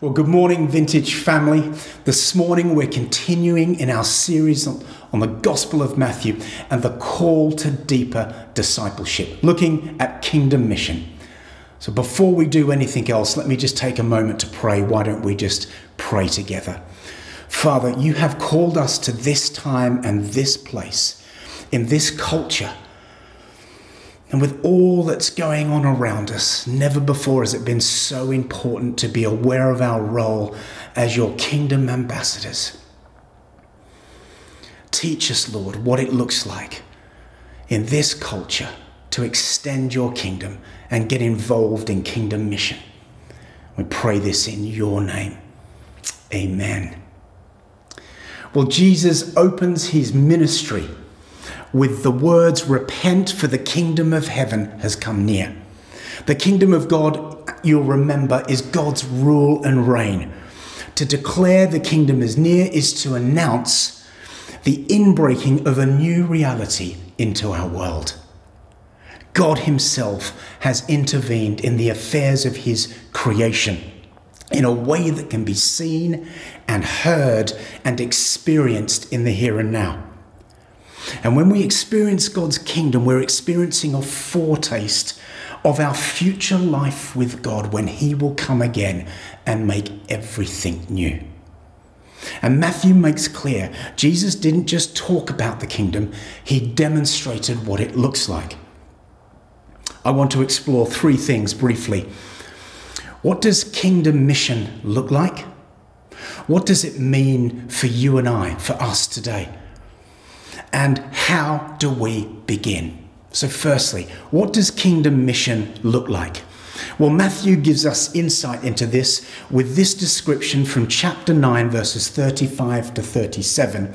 Well, good morning, Vintage family. This morning we're continuing in our series on, the Gospel of Matthew and the call to deeper discipleship, looking at kingdom mission. So, before we do anything else, let me just take a moment to pray. Why don't we just pray together? Father, you have called us to this time and this place, in this culture and with all that's going on around us, never before has it been so important to be aware of our role as your kingdom ambassadors. Teach us, Lord, what it looks like in this culture to extend your kingdom and get involved in kingdom mission. We pray this in your name. Amen. Well, Jesus opens his ministry with the words, Repent, for the kingdom of heaven has come near. The kingdom of God, you'll remember, is God's rule and reign. To declare the kingdom is near is to announce the inbreaking of a new reality into our world. God Himself has intervened in the affairs of His creation in a way that can be seen and heard and experienced in the here and now. And when we experience God's kingdom, we're experiencing a foretaste of our future life with God when He will come again and make everything new. And Matthew makes clear Jesus didn't just talk about the kingdom, He demonstrated what it looks like. I want to explore three things briefly. What does kingdom mission look like? What does it mean for you and I, for us today? And how do we begin? So, firstly, what does kingdom mission look like? Well, Matthew gives us insight into this with this description from chapter 9, verses 35 to 37,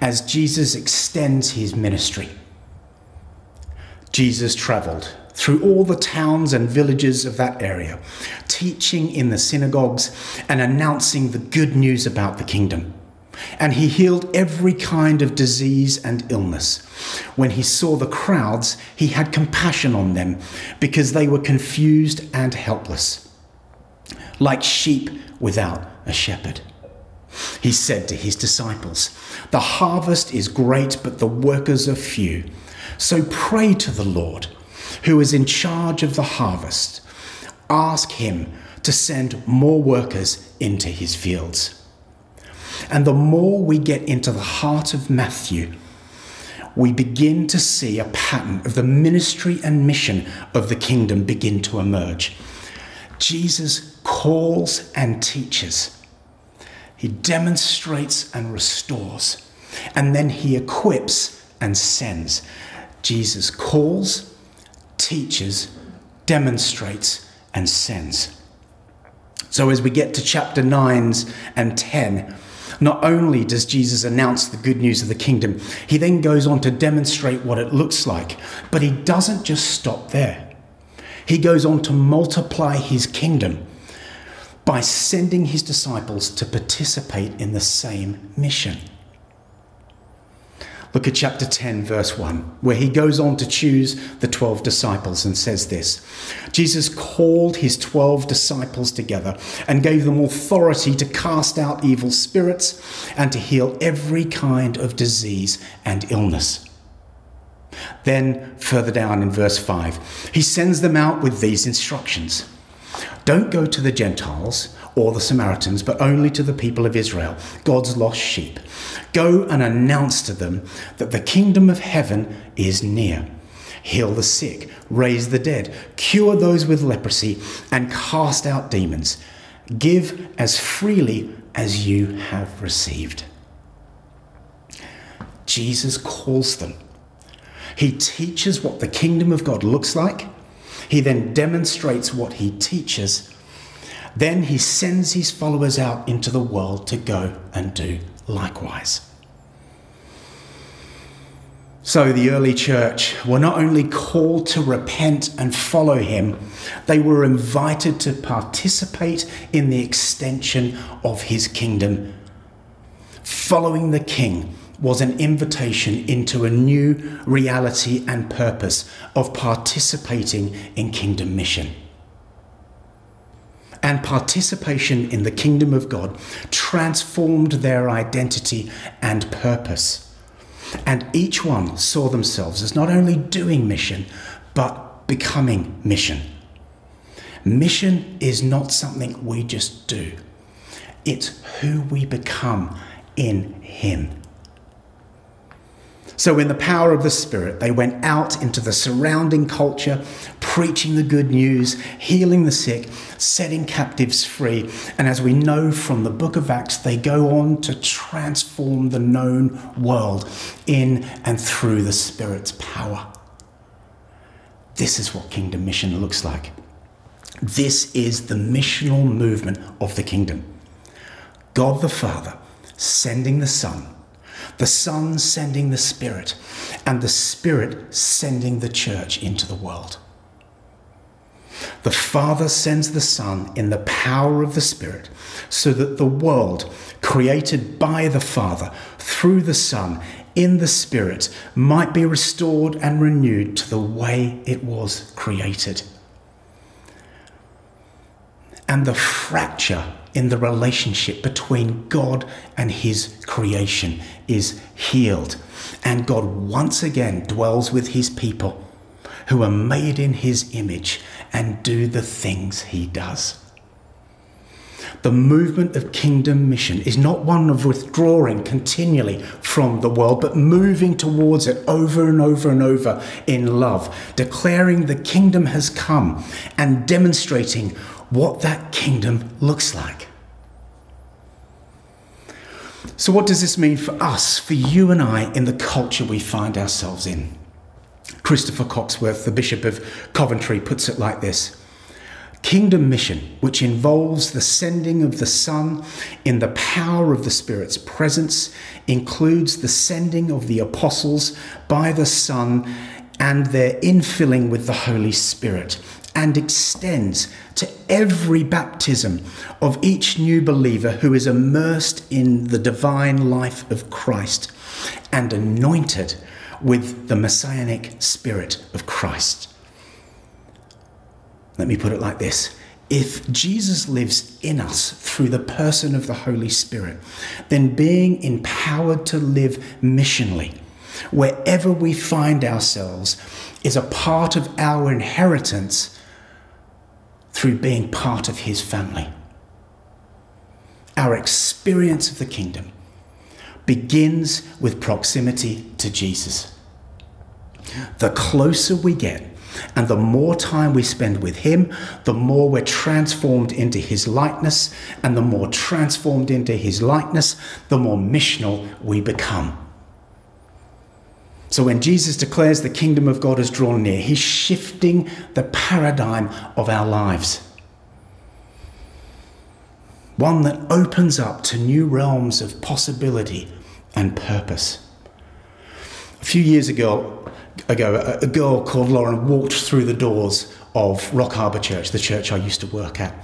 as Jesus extends his ministry. Jesus traveled through all the towns and villages of that area, teaching in the synagogues and announcing the good news about the kingdom and he healed every kind of disease and illness. When he saw the crowds, he had compassion on them because they were confused and helpless, like sheep without a shepherd. He said to his disciples, The harvest is great, but the workers are few. So pray to the Lord, who is in charge of the harvest. Ask him to send more workers into his fields. And the more we get into the heart of Matthew, we begin to see a pattern of the ministry and mission of the kingdom begin to emerge. Jesus calls and teaches, he demonstrates and restores, and then he equips and sends. Jesus calls, teaches, demonstrates, and sends. So as we get to chapter 9 and 10, not only does Jesus announce the good news of the kingdom, he then goes on to demonstrate what it looks like. But he doesn't just stop there. He goes on to multiply his kingdom by sending his disciples to participate in the same mission. Look at chapter 10, verse 1, where he goes on to choose the 12 disciples and says this. Jesus called his 12 disciples together and gave them authority to cast out evil spirits and to heal every kind of disease and illness. Then, further down in verse 5, he sends them out with these instructions. Don't go to the Gentiles or the Samaritans, but only to the people of Israel, God's lost sheep. Go and announce to them that the kingdom of heaven is near. Heal the sick, raise the dead, cure those with leprosy, and cast out demons. Give as freely as you have received. Jesus calls them. He teaches what the kingdom of God looks like. He then demonstrates what he teaches then he sends his followers out into the world to go and do likewise. So the early church were not only called to repent and follow him, they were invited to participate in the extension of his kingdom. Following the king was an invitation into a new reality and purpose of participating in kingdom mission. And participation in the kingdom of God transformed their identity and purpose. And each one saw themselves as not only doing mission, but becoming mission. Mission is not something we just do, it's who we become in Him. So, in the power of the Spirit, they went out into the surrounding culture, preaching the good news, healing the sick, setting captives free. And as we know from the book of Acts, they go on to transform the known world in and through the Spirit's power. This is what kingdom mission looks like. This is the missional movement of the kingdom. God the Father sending the Son the Son sending the Spirit, and the Spirit sending the church into the world. The Father sends the Son in the power of the Spirit so that the world, created by the Father through the Son in the Spirit, might be restored and renewed to the way it was created. And the fracture in the relationship between God and His creation is healed. And God once again dwells with His people who are made in His image and do the things He does. The movement of kingdom mission is not one of withdrawing continually from the world, but moving towards it over and over and over in love, declaring the kingdom has come and demonstrating what that kingdom looks like. So, what does this mean for us, for you and I, in the culture we find ourselves in? Christopher Cocksworth, the Bishop of Coventry, puts it like this Kingdom mission, which involves the sending of the Son in the power of the Spirit's presence, includes the sending of the apostles by the Son and their infilling with the Holy Spirit and extends to every baptism of each new believer who is immersed in the divine life of Christ and anointed with the messianic spirit of Christ. Let me put it like this. If Jesus lives in us through the person of the Holy Spirit, then being empowered to live missionally, wherever we find ourselves, is a part of our inheritance through being part of his family. Our experience of the kingdom begins with proximity to Jesus. The closer we get and the more time we spend with him, the more we're transformed into his likeness, and the more transformed into his likeness, the more missional we become. So when Jesus declares the kingdom of God is drawn near, he's shifting the paradigm of our lives. One that opens up to new realms of possibility and purpose. A few years ago, ago a, girl called Lauren walked through the doors of Rock Harbor Church, the church I used to work at.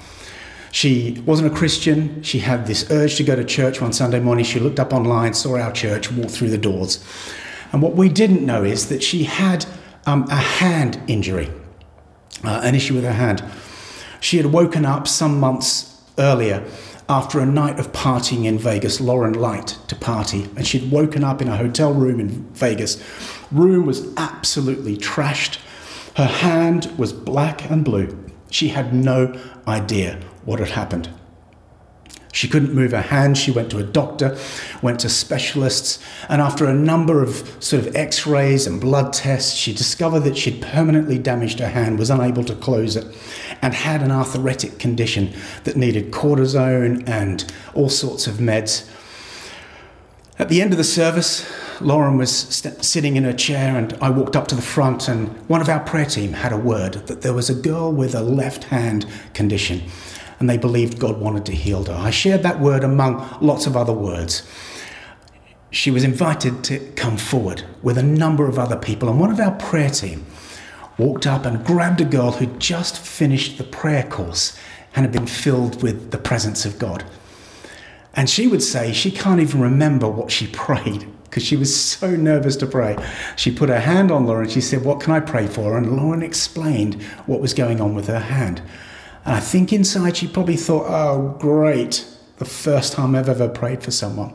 She wasn't a Christian. She had this urge to go to church one Sunday morning. She looked up online, saw our church, walked through the doors. And what we didn't know is that she had um, a hand injury, uh, an issue with her hand. She had woken up some months earlier after a night of partying in Vegas. Lauren liked to party, and she'd woken up in a hotel room in Vegas. Room was absolutely trashed. Her hand was black and blue. She had no idea what had happened. She couldn't move her hand. She went to a doctor, went to specialists, and after a number of sort of x rays and blood tests, she discovered that she'd permanently damaged her hand, was unable to close it, and had an arthritic condition that needed cortisone and all sorts of meds. At the end of the service, Lauren was sitting in her chair, and I walked up to the front, and one of our prayer team had a word that there was a girl with a left hand condition and they believed God wanted to heal her. I shared that word among lots of other words. She was invited to come forward with a number of other people, and one of our prayer team walked up and grabbed a girl who'd just finished the prayer course and had been filled with the presence of God. And she would say she can't even remember what she prayed because she was so nervous to pray. She put her hand on Lauren. She said, What can I pray for? And Lauren explained what was going on with her hand. And I think inside she probably thought, oh, great, the first time I've ever prayed for someone.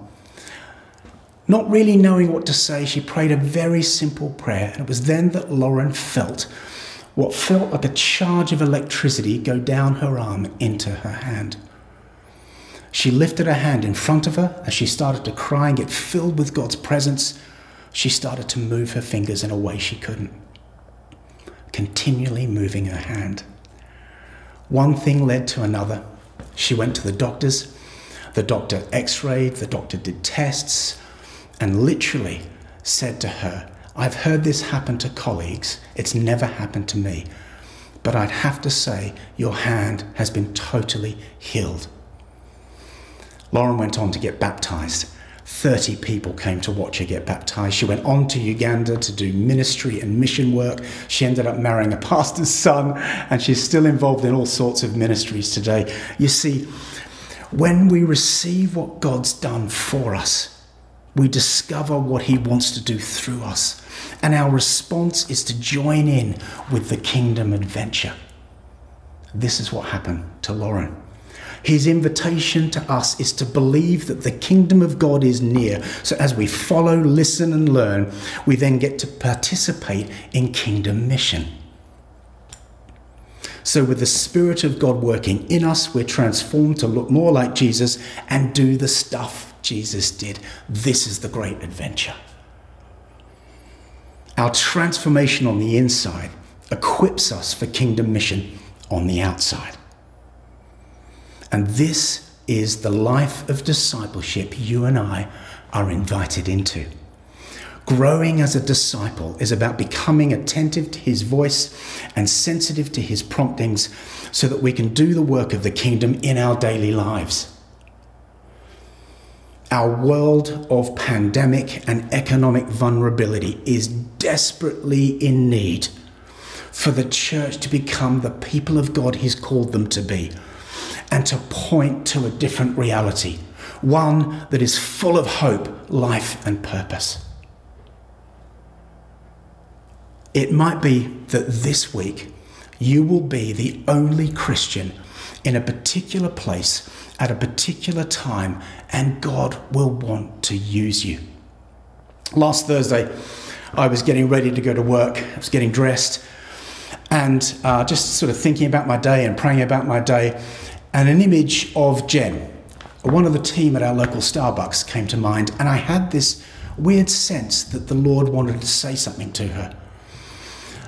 Not really knowing what to say, she prayed a very simple prayer. And it was then that Lauren felt what felt like a charge of electricity go down her arm into her hand. She lifted her hand in front of her as she started to cry and get filled with God's presence. She started to move her fingers in a way she couldn't, continually moving her hand. One thing led to another. She went to the doctors. The doctor x rayed, the doctor did tests, and literally said to her, I've heard this happen to colleagues, it's never happened to me. But I'd have to say, your hand has been totally healed. Lauren went on to get baptized. 30 people came to watch her get baptized. She went on to Uganda to do ministry and mission work. She ended up marrying a pastor's son, and she's still involved in all sorts of ministries today. You see, when we receive what God's done for us, we discover what He wants to do through us. And our response is to join in with the kingdom adventure. This is what happened to Lauren. His invitation to us is to believe that the kingdom of God is near. So as we follow, listen, and learn, we then get to participate in kingdom mission. So, with the Spirit of God working in us, we're transformed to look more like Jesus and do the stuff Jesus did. This is the great adventure. Our transformation on the inside equips us for kingdom mission on the outside. And this is the life of discipleship you and I are invited into. Growing as a disciple is about becoming attentive to his voice and sensitive to his promptings so that we can do the work of the kingdom in our daily lives. Our world of pandemic and economic vulnerability is desperately in need for the church to become the people of God He's called them to be and to point to a different reality, one that is full of hope, life, and purpose. It might be that this week you will be the only Christian in a particular place at a particular time, and God will want to use you. Last Thursday, I was getting ready to go to work, I was getting dressed, and uh, just sort of thinking about my day and praying about my day and an image of Jen, one of the team at our local Starbucks, came to mind, and I had this weird sense that the Lord wanted to say something to her.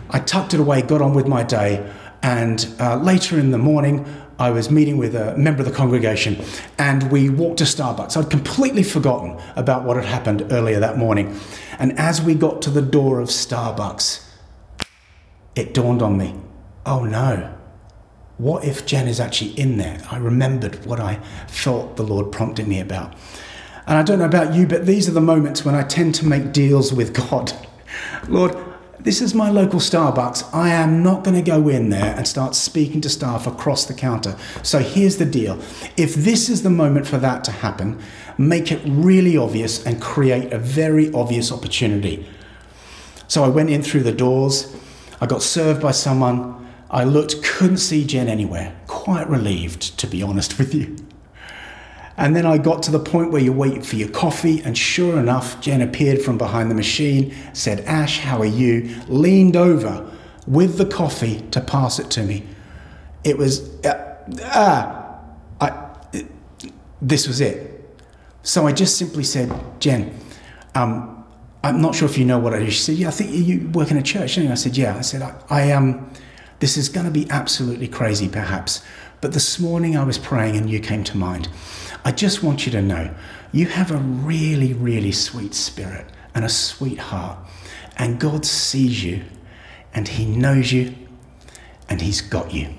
I tucked it away, got on with my day, and uh, later in the morning, I was meeting with a member of the congregation and we walked to Starbucks. I'd completely forgotten about what had happened earlier that morning. And as we got to the door of Starbucks, it dawned on me oh no, what if Jen is actually in there? I remembered what I felt the Lord prompted me about. And I don't know about you, but these are the moments when I tend to make deals with God. Lord, this is my local Starbucks. I am not going to go in there and start speaking to staff across the counter. So here's the deal. If this is the moment for that to happen, make it really obvious and create a very obvious opportunity. So I went in through the doors. I got served by someone I looked, couldn't see Jen anywhere. Quite relieved, to be honest with you. And then I got to the point where you're waiting for your coffee, and sure enough, Jen appeared from behind the machine, said, Ash, how are you? Leaned over with the coffee to pass it to me. It was, uh, ah, I, this was it. So I just simply said, Jen, um, I'm not sure if you know what I do. She said, Yeah, I think you work in a church. I said, Yeah. I said, I, I um, this is going to be absolutely crazy, perhaps. But this morning I was praying and you came to mind. I just want you to know you have a really, really sweet spirit and a sweet heart. And God sees you and He knows you and He's got you.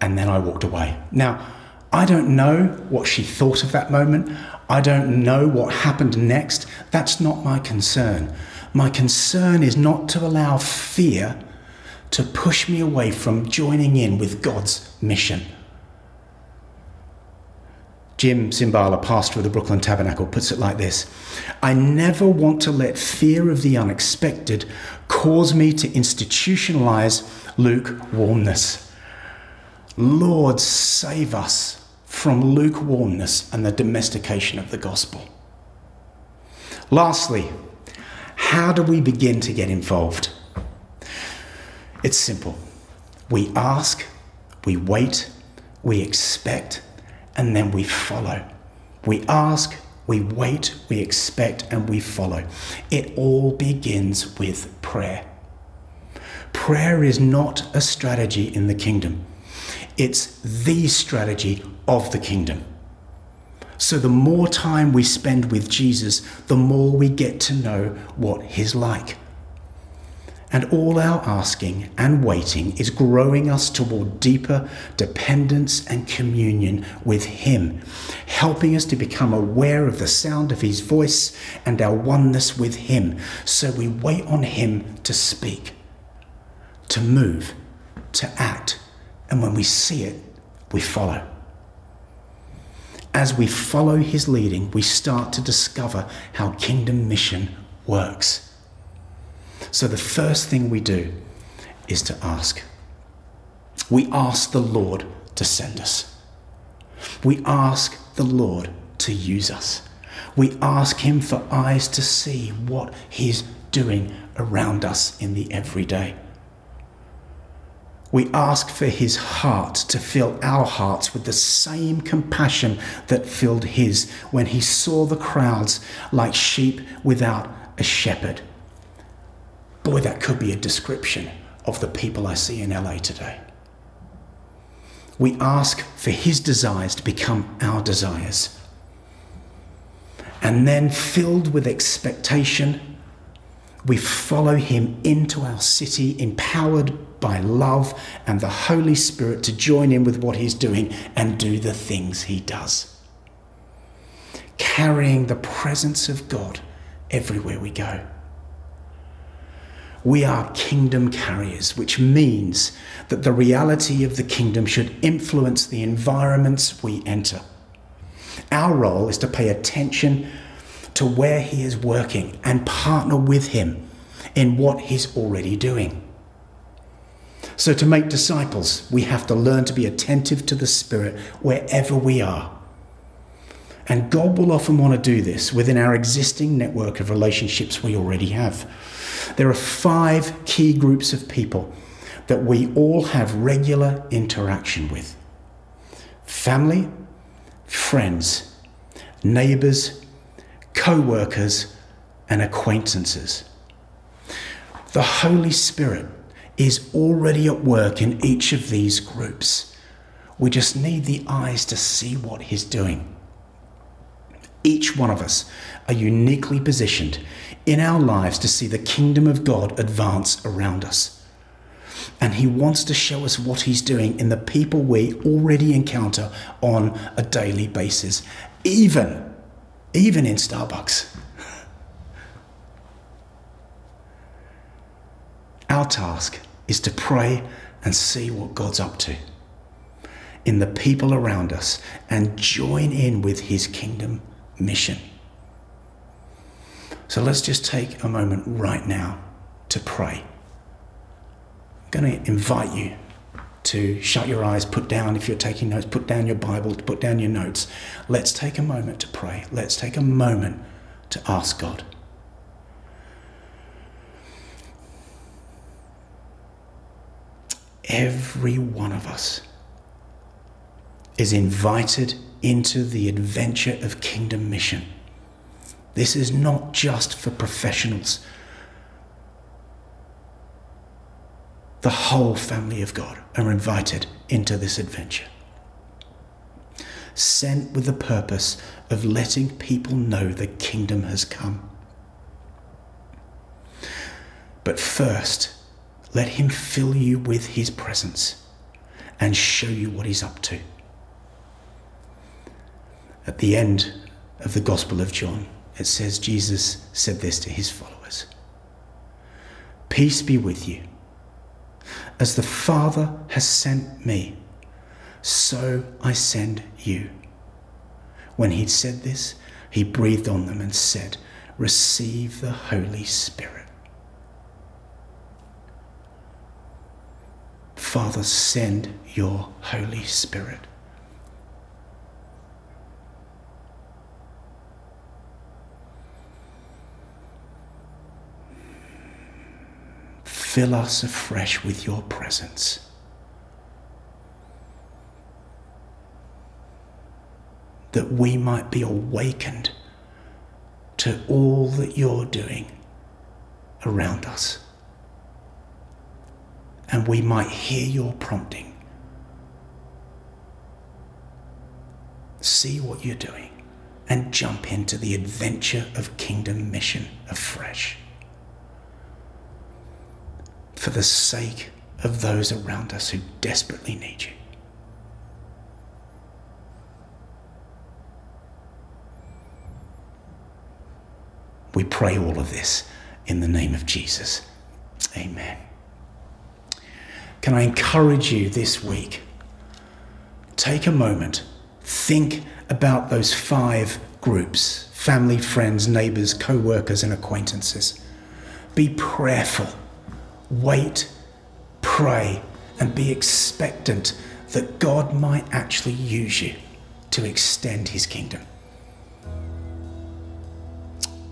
And then I walked away. Now, I don't know what she thought of that moment. I don't know what happened next. That's not my concern. My concern is not to allow fear to push me away from joining in with God's mission. Jim Cymbala, pastor of the Brooklyn Tabernacle, puts it like this I never want to let fear of the unexpected cause me to institutionalize lukewarmness. Lord, save us from lukewarmness and the domestication of the gospel. Lastly, how do we begin to get involved? It's simple. We ask, we wait, we expect, and then we follow. We ask, we wait, we expect, and we follow. It all begins with prayer. Prayer is not a strategy in the kingdom, it's the strategy of the kingdom. So, the more time we spend with Jesus, the more we get to know what He's like. And all our asking and waiting is growing us toward deeper dependence and communion with Him, helping us to become aware of the sound of His voice and our oneness with Him. So we wait on Him to speak, to move, to act. And when we see it, we follow. As we follow His leading, we start to discover how kingdom mission works. So the first thing we do is to ask. We ask the Lord to send us. We ask the Lord to use us. We ask Him for eyes to see what He's doing around us in the everyday. We ask for His heart to fill our hearts with the same compassion that filled His when He saw the crowds like sheep without a shepherd. Boy, that could be a description of the people I see in LA today. We ask for His desires to become our desires. And then, filled with expectation, we follow Him into our city, empowered by love and the Holy Spirit to join in with what He's doing and do the things He does. Carrying the presence of God everywhere we go. We are kingdom carriers, which means that the reality of the kingdom should influence the environments we enter. Our role is to pay attention to where He is working and partner with Him in what He's already doing. So, to make disciples, we have to learn to be attentive to the Spirit wherever we are. And God will often want to do this within our existing network of relationships we already have. There are five key groups of people that we all have regular interaction with family, friends, neighbours, co workers, and acquaintances. The Holy Spirit is already at work in each of these groups. We just need the eyes to see what He's doing. Each one of us are uniquely positioned in our lives to see the kingdom of God advance around us. And He wants to show us what He's doing in the people we already encounter on a daily basis, even, even in Starbucks. Our task is to pray and see what God's up to in the people around us and join in with His kingdom mission. So let's just take a moment right now to pray. I'm going to invite you to shut your eyes, put down, if you're taking notes, put down your Bible, put down your notes. Let's take a moment to pray. Let's take a moment to ask God. Every one of us is invited into the adventure of kingdom mission. This is not just for professionals. The whole family of God are invited into this adventure. Sent with the purpose of letting people know the kingdom has come. But first, let him fill you with his presence and show you what he's up to. At the end of the Gospel of John, it says Jesus said this to his followers Peace be with you. As the Father has sent me, so I send you. When he'd said this, he breathed on them and said, Receive the Holy Spirit. Father, send your Holy Spirit. Fill us afresh with your presence. That we might be awakened to all that you're doing around us. And we might hear your prompting, see what you're doing, and jump into the adventure of kingdom mission afresh. For the sake of those around us who desperately need you. We pray all of this in the name of Jesus. Amen. Can I encourage you this week? Take a moment, think about those five groups family, friends, neighbors, co workers, and acquaintances. Be prayerful, wait, pray, and be expectant that God might actually use you to extend his kingdom.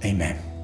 Amen.